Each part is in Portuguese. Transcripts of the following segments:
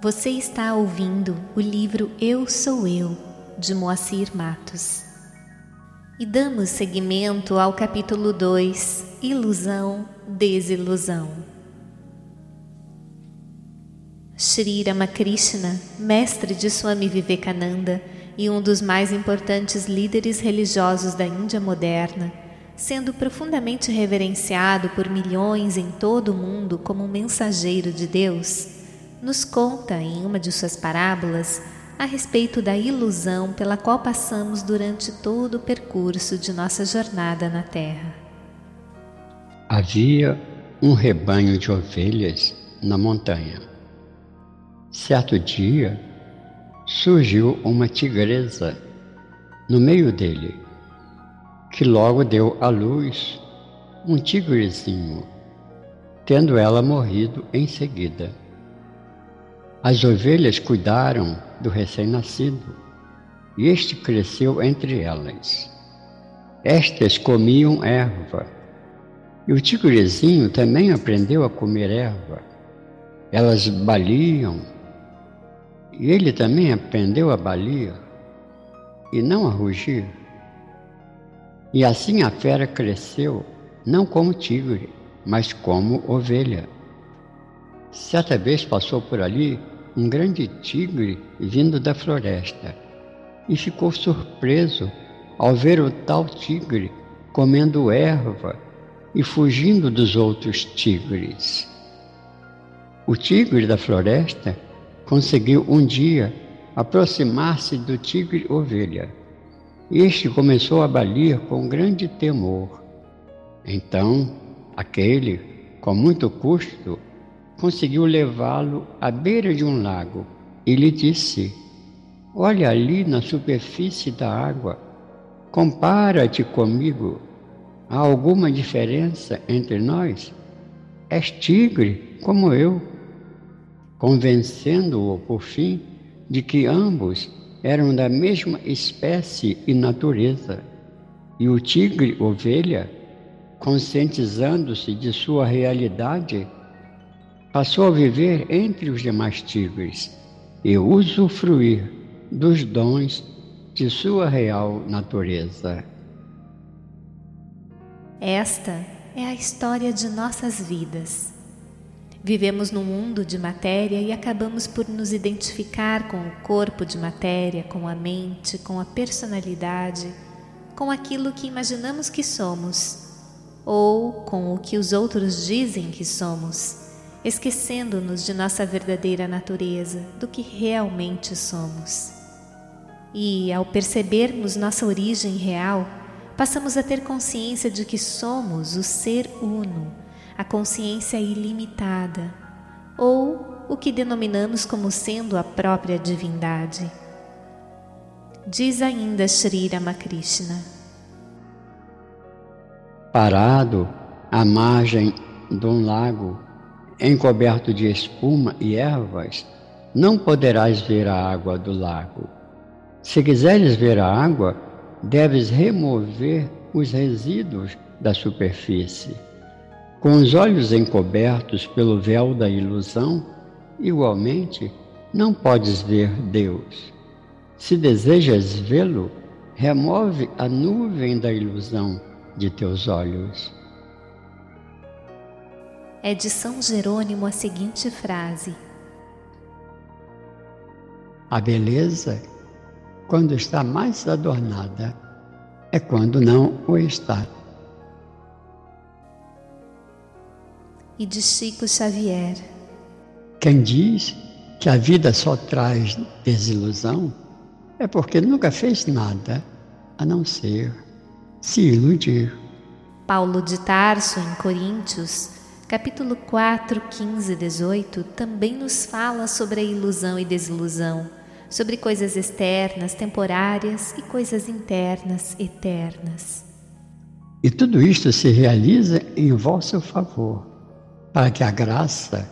Você está ouvindo o livro Eu Sou Eu, de Moacir Matos. E damos seguimento ao capítulo 2, Ilusão, Desilusão. Sri Ramakrishna, mestre de Swami Vivekananda e um dos mais importantes líderes religiosos da Índia moderna, sendo profundamente reverenciado por milhões em todo o mundo como um mensageiro de Deus, nos conta em uma de suas parábolas a respeito da ilusão pela qual passamos durante todo o percurso de nossa jornada na Terra. Havia um rebanho de ovelhas na montanha. Certo dia, surgiu uma tigresa no meio dele, que logo deu à luz um tigrezinho, tendo ela morrido em seguida. As ovelhas cuidaram do recém-nascido e este cresceu entre elas. Estas comiam erva e o tigrezinho também aprendeu a comer erva. Elas baliam e ele também aprendeu a balir e não a rugir. E assim a fera cresceu, não como tigre, mas como ovelha. Certa vez passou por ali um grande tigre vindo da floresta e ficou surpreso ao ver o tal tigre comendo erva e fugindo dos outros tigres. O tigre da floresta conseguiu um dia aproximar-se do tigre ovelha. Este começou a balir com grande temor. Então, aquele, com muito custo, conseguiu levá-lo à beira de um lago e lhe disse: Olha ali na superfície da água, compara-te comigo. Há alguma diferença entre nós? És tigre como eu. Convencendo-o, por fim, de que ambos eram da mesma espécie e natureza. E o tigre ovelha, conscientizando-se de sua realidade, passou a viver entre os demais tigres e usufruir dos dons de sua real natureza. Esta é a história de nossas vidas. Vivemos num mundo de matéria e acabamos por nos identificar com o corpo de matéria, com a mente, com a personalidade, com aquilo que imaginamos que somos ou com o que os outros dizem que somos esquecendo-nos de nossa verdadeira natureza, do que realmente somos. E, ao percebermos nossa origem real, passamos a ter consciência de que somos o Ser Uno, a consciência ilimitada, ou o que denominamos como sendo a própria divindade. Diz ainda Sri Ramakrishna. Parado à margem de um lago, encoberto de espuma e ervas, não poderás ver a água do lago. Se quiseres ver a água, deves remover os resíduos da superfície. Com os olhos encobertos pelo véu da ilusão, igualmente não podes ver Deus. Se desejas vê-lo, remove a nuvem da ilusão de teus olhos é de São Jerônimo a seguinte frase: A beleza, quando está mais adornada, é quando não o está. E de Chico Xavier: Quem diz que a vida só traz desilusão é porque nunca fez nada a não ser se iludir. Paulo de Tarso, em Coríntios, Capítulo 4, 15 e 18 também nos fala sobre a ilusão e desilusão, sobre coisas externas, temporárias e coisas internas, eternas. E tudo isto se realiza em vosso favor, para que a graça,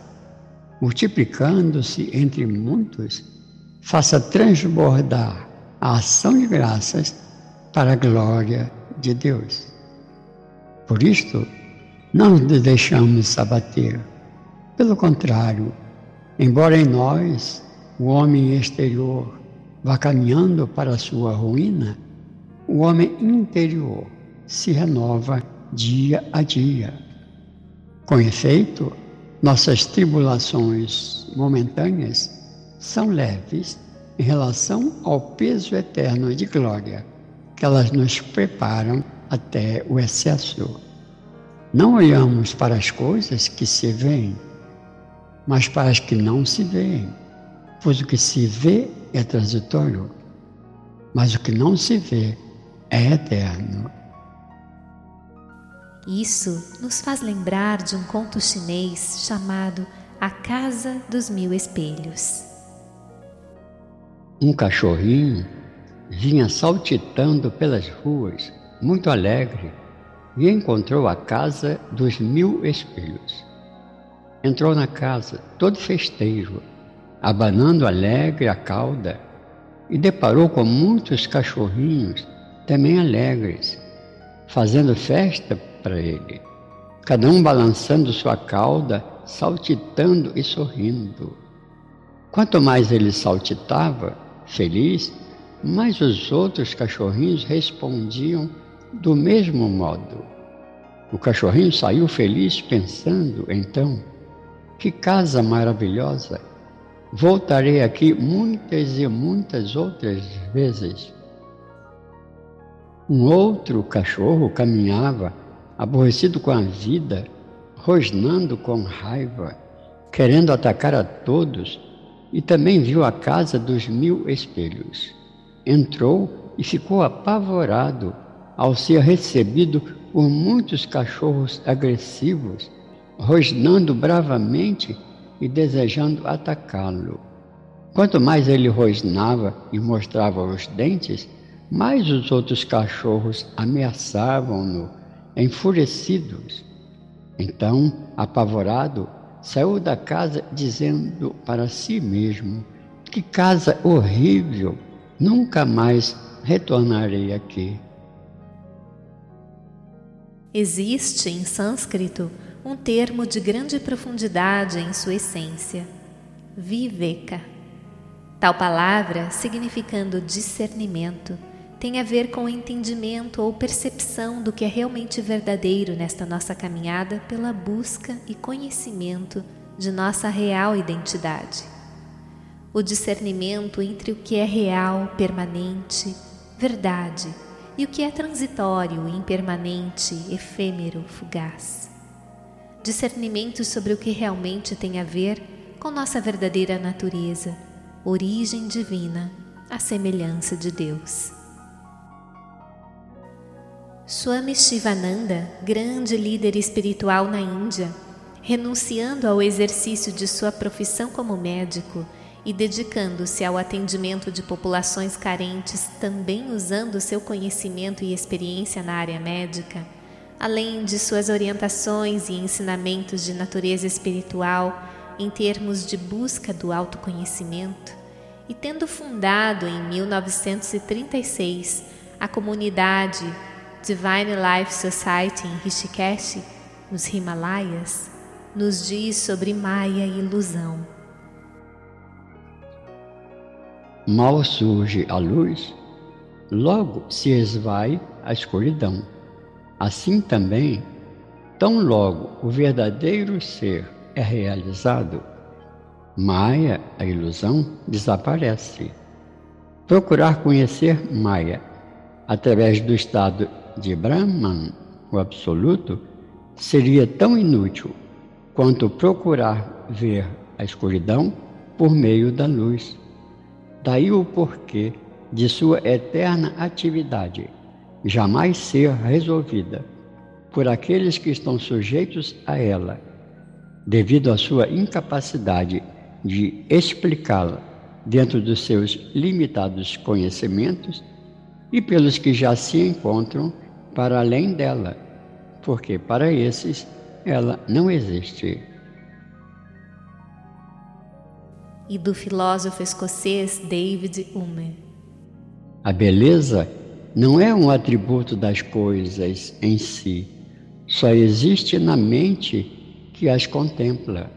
multiplicando-se entre muitos, faça transbordar a ação de graças para a glória de Deus. Por isto, não nos deixamos abater. Pelo contrário, Embora em nós o homem exterior vá caminhando para a sua ruína, o homem interior se renova dia a dia. Com efeito, nossas tribulações momentâneas são leves em relação ao peso eterno de glória que elas nos preparam até o excesso. Não olhamos para as coisas que se veem, mas para as que não se veem, pois o que se vê é transitório, mas o que não se vê é eterno. Isso nos faz lembrar de um conto chinês chamado A Casa dos Mil Espelhos. Um cachorrinho vinha saltitando pelas ruas, muito alegre, e encontrou a casa dos mil espelhos. Entrou na casa, todo festeiro, abanando alegre a cauda, e deparou com muitos cachorrinhos também alegres, fazendo festa para ele, cada um balançando sua cauda, saltitando e sorrindo. Quanto mais ele saltitava, feliz, mais os outros cachorrinhos respondiam do mesmo modo. O cachorrinho saiu feliz, pensando, então, que casa maravilhosa! Voltarei aqui muitas e muitas outras vezes. Um outro cachorro caminhava aborrecido com a vida, rosnando com raiva, querendo atacar a todos, e também viu a casa dos mil espelhos. Entrou e ficou apavorado ao ser recebido por muitos cachorros agressivos, rosnando bravamente e desejando atacá-lo. Quanto mais ele rosnava e mostrava os dentes, mais os outros cachorros ameaçavam-no enfurecidos. Então, apavorado, saiu da casa dizendo para si mesmo: Que casa horrível! Nunca mais retornarei aqui. Existe em sânscrito um termo de grande profundidade em sua essência, viveka. Tal palavra, significando discernimento, tem a ver com o entendimento ou percepção do que é realmente verdadeiro nesta nossa caminhada pela busca e conhecimento de nossa real identidade. O discernimento entre o que é real, permanente, verdade, e o que é transitório, impermanente, efêmero, fugaz. Discernimento sobre o que realmente tem a ver com nossa verdadeira natureza, origem divina, a semelhança de Deus. Swami Shivananda, grande líder espiritual na Índia, renunciando ao exercício de sua profissão como médico e dedicando-se ao atendimento de populações carentes, também usando seu conhecimento e experiência na área médica, além de suas orientações e ensinamentos de natureza espiritual em termos de busca do autoconhecimento, e tendo fundado em 1936 a comunidade Divine Life Society em Rishikesh, nos Himalaias, nos diz sobre Maya e ilusão. Mal surge a luz, logo se esvai a escuridão. Assim também, tão logo o verdadeiro ser é realizado, Maya, a ilusão, desaparece. Procurar conhecer Maya através do estado de Brahman, o absoluto, seria tão inútil quanto procurar ver a escuridão por meio da luz. Daí o porquê de sua eterna atividade jamais ser resolvida por aqueles que estão sujeitos a ela, devido à sua incapacidade de explicá-la dentro dos seus limitados conhecimentos e pelos que já se encontram para além dela, porque para esses ela não existe. E do filósofo escocês David Hume. A beleza não é um atributo das coisas em si, só existe na mente que as contempla.